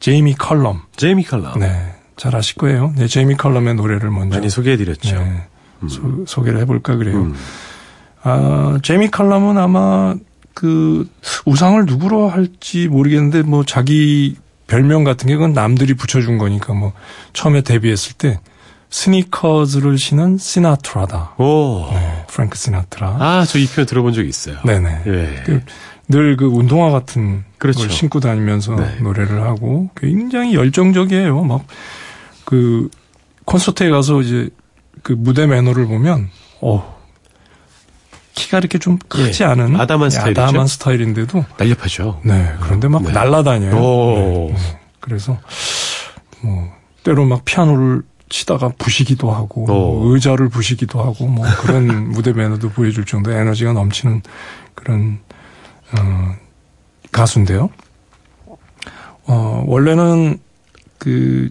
제이미 컬럼. 제이미 칼라. 네, 잘 아실 거예요. 네, 제이미 컬럼의 노래를 먼저 많이 소개해드렸죠. 네, 소, 개를 해볼까 그래요. 음. 아, 제이미 컬럼은 아마 그 우상을 누구로 할지 모르겠는데 뭐 자기 별명 같은 게 그건 남들이 붙여준 거니까 뭐 처음에 데뷔했을 때 스니커즈를 신은 시나트라다. 오. 네, 프랭크 시나트라. 아, 저 이 표현 들어본 적 있어요. 네네. 예. 늘그 운동화 같은 그렇죠. 걸 신고 다니면서 네. 노래를 하고 굉장히 열정적이에요. 막 그 콘서트에 가서 이제 그 무대 매너를 보면 어 키가 이렇게 좀 크지 예. 않은 아담한 예, 스타일이죠? 아담한 스타일인데도 날렵하죠. 네 그런데 막 네. 날라다녀요. 오. 네, 네. 그래서 뭐 때로 막 피아노를 치다가 부시기도 하고 오. 뭐 의자를 부시기도 하고 뭐 그런 무대 매너도 보여줄 정도 의 에너지가 넘치는 그런 어, 가수인데요. 어, 원래는 그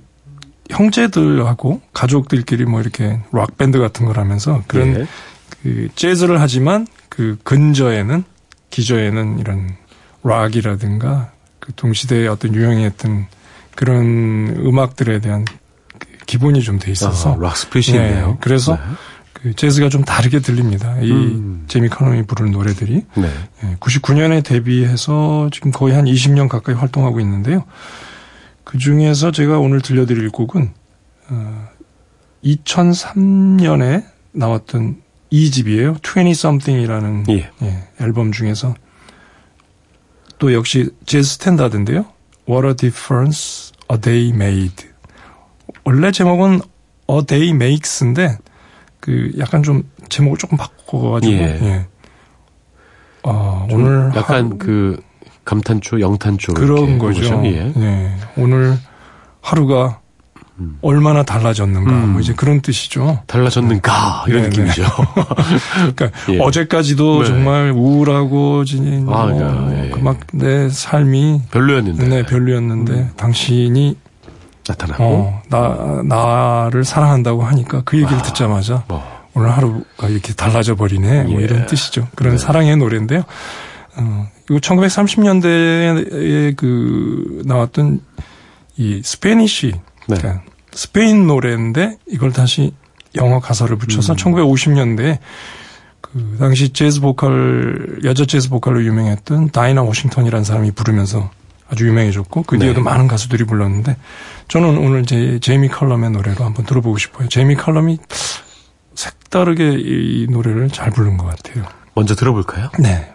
형제들하고 가족들끼리 뭐 이렇게 락 밴드 같은 걸 하면서 그런 예. 그 재즈를 하지만 그 근저에는 기저에는 이런 락이라든가 그 동시대에 어떤 유행했던 그런 음악들에 대한 그 기본이 좀 돼 있어서 아, 락 스플릿이네요. 네, 그래서 그 재즈가 좀 다르게 들립니다. 이 음. 제이미 컬럼이 부르는 노래들이 네. 예, 99년에 데뷔해서 지금 거의 한 20년 가까이 활동하고 있는데요. 그 중에서 제가 오늘 들려드릴 곡은 어, 2003년에 나왔던 2집이에요. 20 something이라는 예. 예, 앨범 중에서 또 역시 재즈 스탠다드인데요. What a difference a day made. 원래 제목은 A day makes인데 그 약간 좀 제목을 조금 바꿔가지고 예. 예. 아, 좀 오늘 약간 하- 그 감탄초, 영탄초 그런 거죠. 예. 예. 오늘 하루가 얼마나 달라졌는가 음. 뭐 이제 그런 뜻이죠. 달라졌는가 이런 네, 네. 느낌이죠. 그러니까 예. 어제까지도 네. 정말 우울하고 진뭐 아, 예, 예. 그막 내 삶이 별로였는데 네, 별로였는데 당신이 나타나고 어, 나 나를 사랑한다고 하니까 그 얘기를 듣자마자 어. 오늘 하루가 이렇게 달라져 버리네. 뭐 예. 이런 뜻이죠. 그런 네. 사랑의 노래인데요. 어, 이거 1930년대에 그 나왔던 이 Spanish 네. 그러니까 스페인 노래인데 이걸 다시 영어 가사를 붙여서 음. 1950년대에 그 그 당시 재즈 보컬 여자 재즈 보컬로 유명했던 다이나 워싱턴이라는 사람이 부르면서 아주 유명해졌고 그 네. 뒤에도 많은 가수들이 불렀는데 저는 오늘 제 제이미 컬럼의 노래로 한번 들어보고 싶어요. 제이미 컬럼이 색다르게 이 노래를 잘 부른 것 같아요. 먼저 들어볼까요? 네.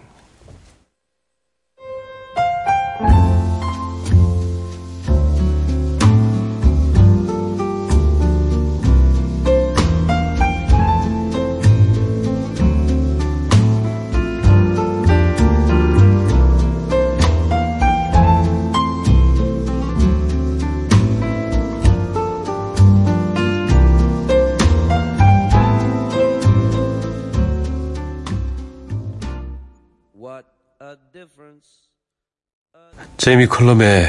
제이미 컬럼의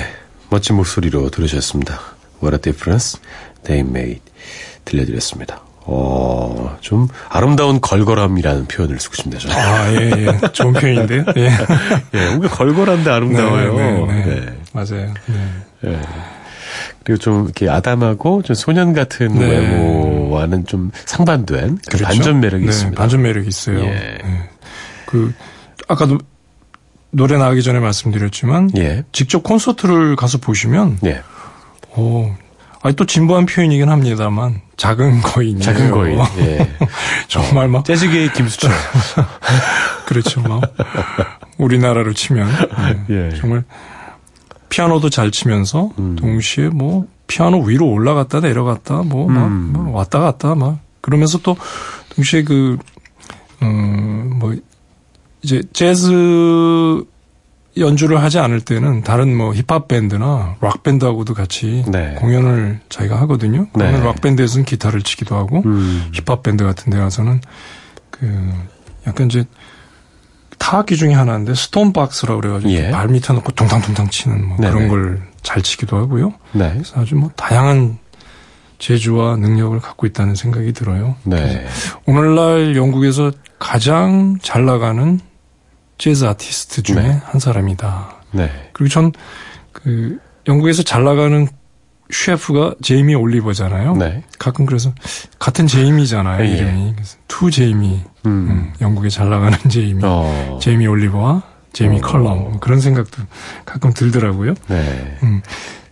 멋진 목소리로 들으셨습니다. What a difference a day made 들려드렸습니다. 어, 좀 아름다운 걸걸함이라는 표현을 쓰고 싶네요. 저는. 아, 예, 예. 좋은 표현인데요. 예. 예, 뭔가 걸걸한데 아름다워요. 네, 네, 네. 네. 맞아요. 네. 예. 그리고 좀 이렇게 아담하고 좀 소년 같은 네. 외모와는 좀 상반된 그 반전 매력이 네, 있습니다. 반전 매력이 있어요. 예. 네. 그 아까도 노래 나가기 전에 말씀드렸지만 예. 직접 콘서트를 가서 보시면 예. 오, 아니 또 진부한 표현이긴 합니다만 작은 거인이에요. 작은 거인. 예. 정말 막 재즈계의 김수철. 그렇죠. 막 우리나라로 치면 네, 예. 정말 피아노도 잘 치면서 동시에 뭐 피아노 위로 올라갔다 내려갔다 뭐막 음. 왔다 갔다 막 그러면서 또 동시에 그 음, 뭐 이제 재즈 연주를 하지 않을 때는 다른 뭐 힙합 밴드나 락 밴드하고도 같이 네. 공연을 자기가 하거든요. 그러면 네. 락 밴드에서는 기타를 치기도 하고 음. 힙합 밴드 같은 데 가서는 그 약간 이제 타악기 중에 하나인데 stomp box라고 그래가지고 예. 발 밑에 놓고 퉁탕퉁탕 치는 뭐. 그런 걸 잘 치기도 하고요. 네. 그래서 아주 뭐 다양한 재주와 능력을 갖고 있다는 생각이 들어요. 네. 오늘날 영국에서 가장 잘 나가는 재즈 아티스트 중에 네. 한 사람이다. 네. 그리고 전 그 영국에서 잘 나가는 셰프가 제이미 올리버잖아요. 네. 가끔 그래서 같은 제이미잖아요. 예. 이름이 그래서 two 제이미. 음. 음, 영국에 잘 나가는 제이미. 어. 제이미 올리버와 제이미 어. 컬럼 뭐 그런 생각도 가끔 들더라고요. 네. 음.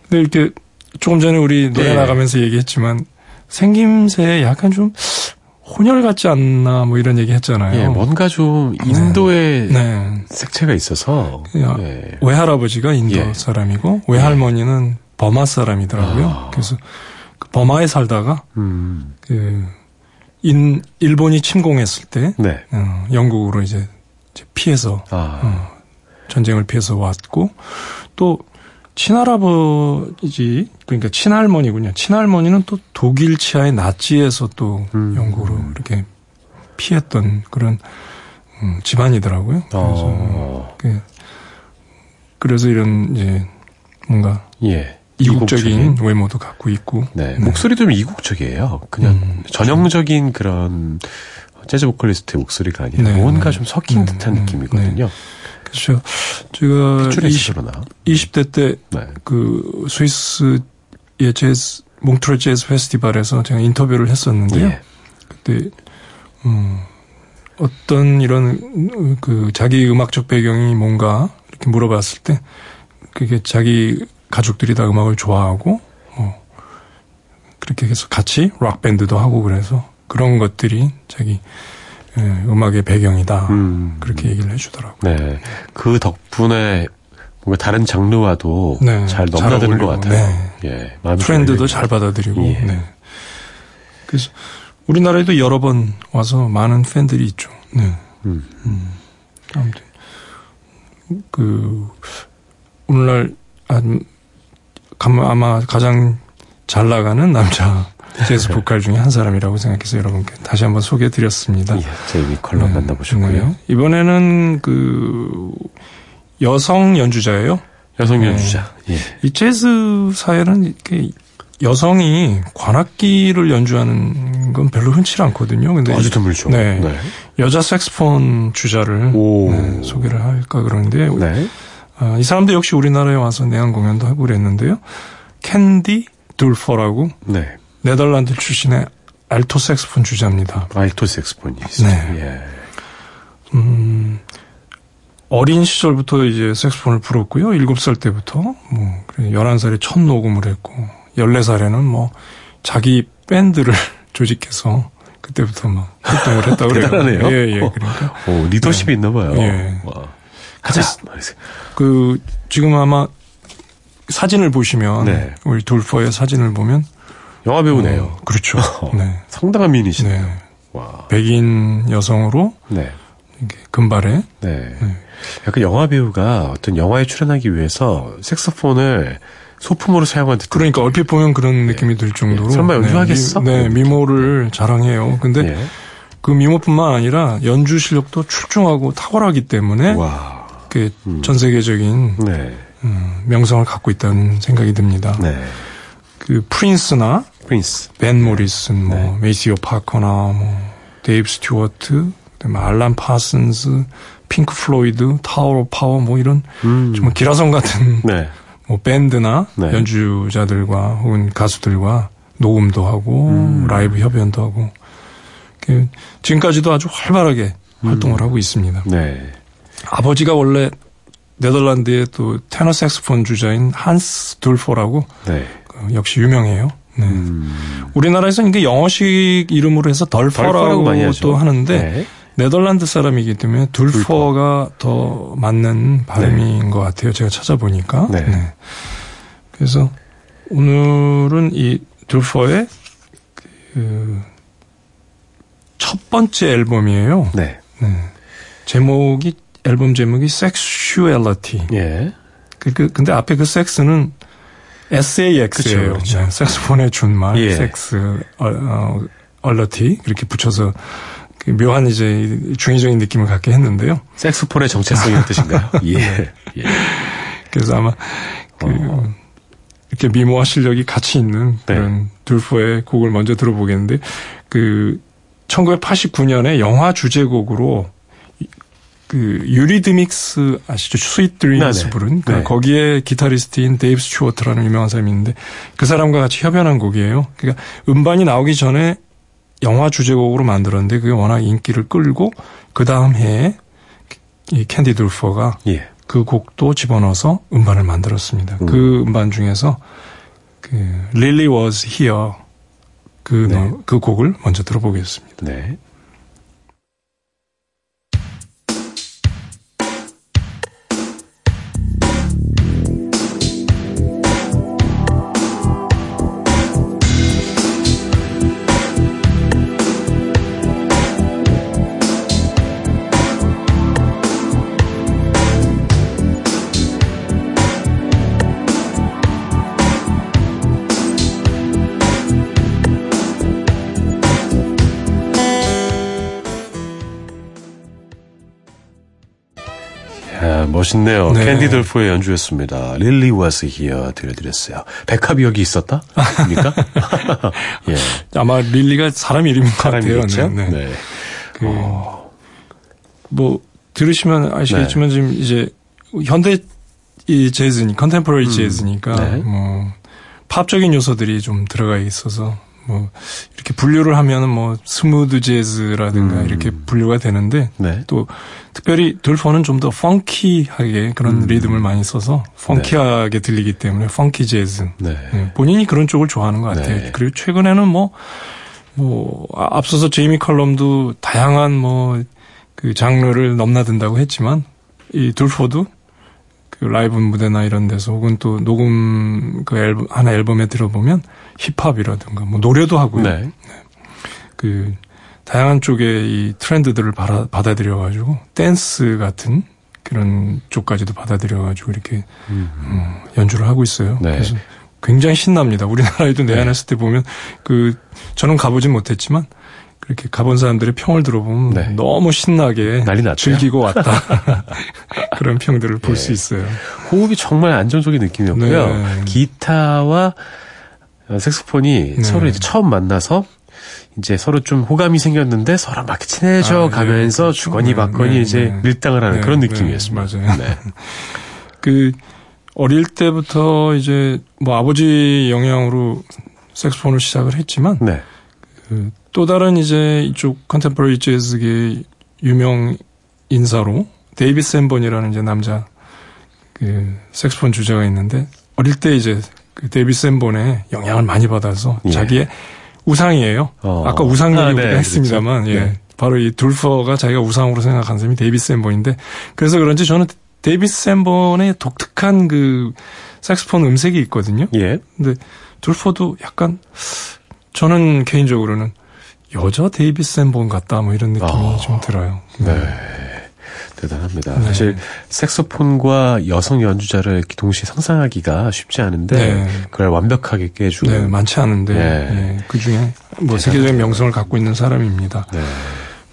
근데 이렇게 조금 전에 우리 노래 네. 나가면서 얘기했지만 생김새에 약간 좀 혼혈 같지 않나 뭐 이런 얘기 했잖아요. 예, 뭔가 좀 인도의 네. 색채가 있어서. 야, 예. 외할아버지가 인도 예. 사람이고 외할머니는 버마 사람이더라고요. 아. 그래서 그 버마에 살다가 음. 그 인, 일본이 침공했을 때 네. 어, 영국으로 이제, 이제 피해서 아. 어, 전쟁을 피해서 왔고 또 친할아버지 그러니까 친할머니군요. 친할머니는 또 독일 치하의 나치에서 또 음. 영국으로 이렇게 피했던 그런 음, 집안이더라고요. 그래서 어. 그, 그래서 이런 이제 뭔가 예. 이국적인 외모도 갖고 있고 네. 목소리도 좀 이국적이에요. 그냥 음, 전형적인 그런 재즈 보컬리스트의 목소리가 아니라 네, 뭔가 네. 좀 섞인 네, 듯한 네, 느낌이거든요. 그렇죠. 제가 피출의 20, 시절로나. 20 대 때 네. 그 스위스의 재즈 몽트레 재즈 페스티벌에서 제가 인터뷰를 했었는데요. 예. 그때 음, 어떤 이런 그 자기 음악적 배경이 뭔가 이렇게 물어봤을 때 그게 자기 가족들이 다 음악을 좋아하고 뭐 그렇게 해서 같이 락 밴드도 하고 그래서 그런 것들이 자기 예, 음악의 배경이다 음. 그렇게 얘기를 해주더라고요. 네. 그 덕분에 뭔가 다른 장르와도 네, 잘잘 넘나드는 것 어울리고, 같아요. 예. 마음이 트렌드도. 잘 받아들이고. 예. 네. 그래서 우리나라에도 여러 번 와서 많은 팬들이 있죠. 네. 음. 아무튼 그 오늘날 아마 가장 잘 나가는 남자 재즈 보컬 중에 한 사람이라고 생각해서 여러분께 다시 한번 소개해드렸습니다. 예. 제이미 컬럼 네. 만나보셨고요. 네. 이번에는 그 여성 연주자예요. 여성 네. 연주자. 예. 이 재즈 사회는 이렇게 여성이 관악기를 연주하는 건 별로 흔치 않거든요. 근데 아주 이- 드물죠. 네. 여자 색스폰 주자를 오. 네, 소개를 할까 그러는데 네. 아, 이 사람도 역시 우리나라에 와서 내한 공연도 하고 그랬는데요. 캔디 둘퍼라고 네. 네덜란드 출신의 알토 색스폰 주자입니다. 알토 색스폰이 있어요. 네. 예. 음, 어린 시절부터 이제 색소폰을 불었고요. 7살 때부터 뭐 11살에 첫 녹음을 했고 14살에는 뭐 자기 밴드를 조직해서 그때부터 막 활동을 했다고 그래요. 대단하네요. 예, 예. 어. 그러니까 오, 리더십이 있나 봐요. 예. 와. 가자. 그 지금 아마 사진을 보시면 네. 우리 돌퍼의 사진을 보면 영화 배우네요. 어, 그렇죠. 네. 상당한 미인이시네요. 네. 와. 백인 여성으로 네. 금발에 네. 약간 영화 배우가 어떤 영화에 출연하기 위해서 색소폰을 소품으로 사용한 듯. 그러니까 얼핏 보면 그런 느낌이 들 정도로 예. 설마 연주하겠어? 네, 미, 모를 자랑해요. 근데 예. 그 미모뿐만 아니라 연주 실력도 출중하고 탁월하기 때문에 와. 그 전 세계적인 네. 음, 명성을 갖고 있다는 생각이 듭니다. 네. 그 프린스나 프린스. 밴 모리슨, 뭐 네. 메이시오 파커나 뭐 데이브 스튜어트, 그다음에 알란 파슨스, 핑크 플로이드, 타워 오브 파워 뭐 이런 음. 정말 기라성 같은 네. 뭐 밴드나 네. 연주자들과 혹은 가수들과 녹음도 하고 음. 라이브 협연도 하고 그 지금까지도 아주 활발하게 음. 활동을 하고 있습니다. 네. 아버지가 원래 네덜란드의 또 테너 색스폰 주자인 한스 둘포라고 네. 그 역시 유명해요. 네. 음. 우리나라에서는 이게 영어식 이름으로 해서 덜퍼라고 덜퍼라고 하는데 네. 네덜란드 사람이기 때문에 둘퍼가 더 맞는 발음인 것 같아요. 제가 찾아보니까. 네. 그래서 오늘은 이 둘퍼의 그 첫 번째 앨범이에요. 네. 네. 제목이 앨범 제목이 Sexuality. 예. 그, 그 근데 앞에 그 섹스는 SAX예요. 그쵸. 네, 색소폰의 준말, 예. 섹스, 어, 어, 얼러티 그렇게 붙여서 그 묘한 이제 중의적인 느낌을 갖게 했는데요. 색소폰의 정체성이라는 뜻인가요? 예. 예. 그래서 아마 그 어. 이렇게 미모와 실력이 같이 있는 네. 그런 둘퍼의 곡을 먼저 들어보겠는데 그 1989년에 영화 주제곡으로 이- 그 유리드믹스 아시죠? Sweet Dreams 네네. 부른 그 네. 거기에 기타리스트인 데이브 스튜어트라는 유명한 사람이 있는데 그 사람과 같이 협연한 곡이에요. 그러니까 음반이 나오기 전에 영화 주제곡으로 만들었는데 그게 워낙 인기를 끌고 그 다음 해에 이 캔디 둘퍼가 예. 그 곡도 집어넣어서 음반을 만들었습니다. 그 음반 중에서 그 Lily Was Here 그, 네. 노- 그 곡을 먼저 들어보겠습니다. 네. 멋있네요. 네. 캔디 둘퍼의 연주였습니다. Lily was here 들려드렸어요. 백합이 여기 있었다? 입니까? 예. 아마 릴리가 사람 이름인 것 같아요. 사람이겠죠? 네, 네. 네. 그, 뭐 들으시면 아시겠지만 네. 지금 이제 현대 이 재즈니 contemporary 재즈니까 네. 뭐 팝적인 요소들이 좀 들어가 있어서 뭐 이렇게 분류를 하면은 뭐 smooth 재즈라든가 음. 이렇게 분류가 되는데 네. 또 특별히 둘퍼는 좀 더 펑키하게 그런 리듬을 많이 써서 펑키하게 들리기 때문에 펑키 재즈. 네. 네, 본인이 그런 쪽을 좋아하는 것 같아요. 네. 그리고 최근에는 뭐, 뭐, 아, 앞서서 제이미 컬럼도 다양한 뭐, 그 장르를 넘나든다고 했지만, 이 둘퍼도 그 라이브 무대나 이런 데서 혹은 또 녹음 그 앨범, 하나 앨범에 들어보면 힙합이라든가 뭐 노래도 하고요. 네. 그 다양한 쪽의 이 트렌드들을 받아, 받아들여 가지고 댄스 같은 그런 쪽까지도 받아들여 가지고 이렇게 어, 연주를 하고 있어요. 네. 그래서 굉장히 신납니다. 우리나라에도 내한했을 때 보면 그 저는 가보진 못했지만 그렇게 가본 사람들의 평을 들어보면 네. 너무 신나게 난리. 즐기고 왔다 그런 평들을 볼수 네. 있어요. 호흡이 정말 안정적인 느낌이었고요. 네. 기타와 어, 색소폰이 네. 서로 이제 처음 만나서 이제 서로 좀 호감이 생겼는데 서로 막 친해져 아, 네, 가면서 그렇죠. 주거니 네, 받거니 네, 이제 네. 밀당을 하는 네, 그런 네, 느낌이었습니다. 맞아요. 네. 그 어릴 때부터 이제 뭐 아버지 영향으로 색소폰을 시작을 했지만 네. 그 또 다른 이제 이쪽 contemporary 재즈계 유명 인사로 데이비 샌본이라는 이제 남자 그 색소폰 주자가 있는데 어릴 때 이제 그 데이비 샌본의 영향을 많이 받아서 예. 자기의 우상이에요. 어. 아까 우상 아, 얘기 네, 우리가 했습니다만 그렇죠. 예. 네. 바로 이 둘퍼가 자기가 우상으로 생각하는 사람이 데이비 샌본인데 그래서 그런지 저는 데이비 샌본의 독특한 그 색소폰 음색이 있거든요. 예. 근데 둘퍼도 약간 저는 개인적으로는 여자 데이비 샌본 같다 뭐 이런 느낌이 아. 좀 들어요. 네. 대단합니다. 네. 사실 색소폰과 여성 연주자를 동시에 상상하기가 쉽지 않은데 네. 그걸 완벽하게 깨주는 네, 많지 않은데 네. 그 중에 뭐 세계적인 명성을 갖고 있는 사람입니다. 네.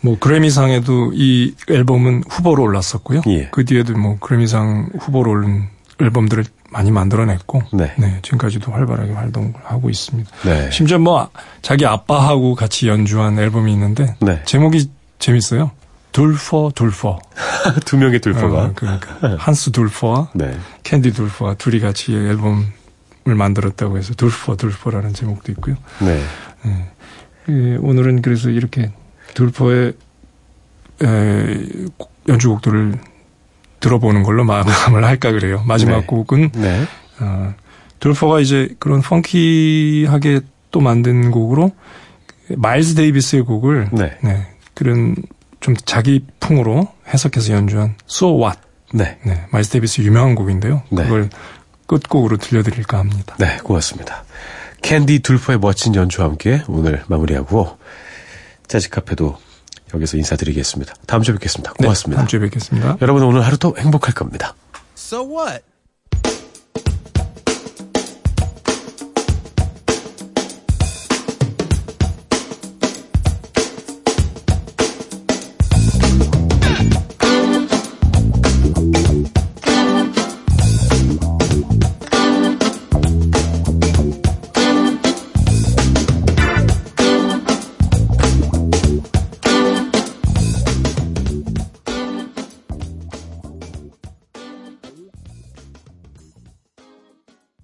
뭐 그래미상에도 이 앨범은 후보로 올랐었고요. 예. 그 뒤에도 뭐 그래미상 후보로 오른 앨범들을 많이 만들어냈고, 네. 지금까지도 활발하게 활동을 하고 있습니다. 네. 심지어 뭐 자기 아빠하고 같이 연주한 앨범이 있는데 네. 제목이 재밌어요. 둘퍼 둘퍼. 두 명의 들포가 어, 그러니까 한스 둘퍼와 네. 캔디 둘퍼와 둘이 같이 앨범을 만들었다고 해서 둘퍼 둘퍼라는 제목도 있고요. 네. 예, 오늘은 그래서 이렇게 둘퍼의 에, 곡- 연주곡들을 들어보는 걸로 마감을 할까 그래요. 마지막 네. 곡은 네. 어, 둘퍼가 이제 그런 펑키하게 또 만든 곡으로 마일즈 데이비스의 곡을 네. 네, 그런 좀 자기 풍으로 해석해서 연주한 So What 네. 네, 마일즈 데이비스 유명한 곡인데요. 네. 그걸 끝곡으로 들려드릴까 합니다. 네, 고맙습니다. 캔디 둘퍼의 멋진 연주와 함께 오늘 마무리하고 재즈 카페도 여기서 인사드리겠습니다. 다음 주에 뵙겠습니다. 네, 고맙습니다. 다음 주에 뵙겠습니다. 여러분 오늘 하루도 행복할 겁니다. So what?